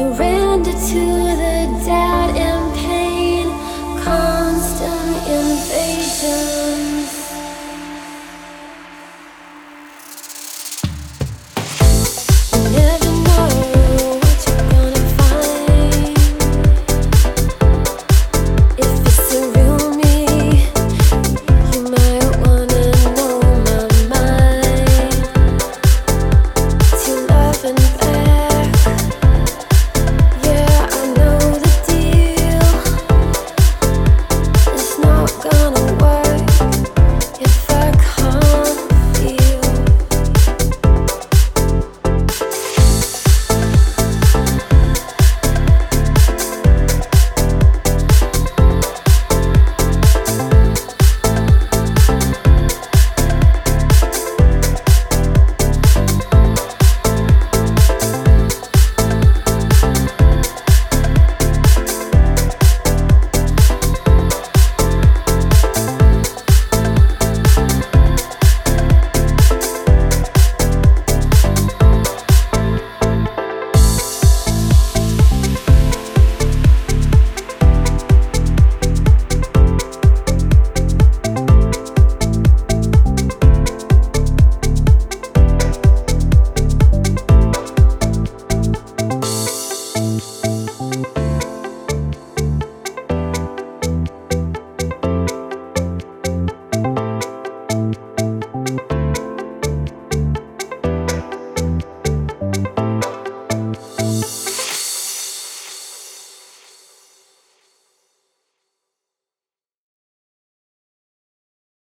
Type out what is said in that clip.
to rain.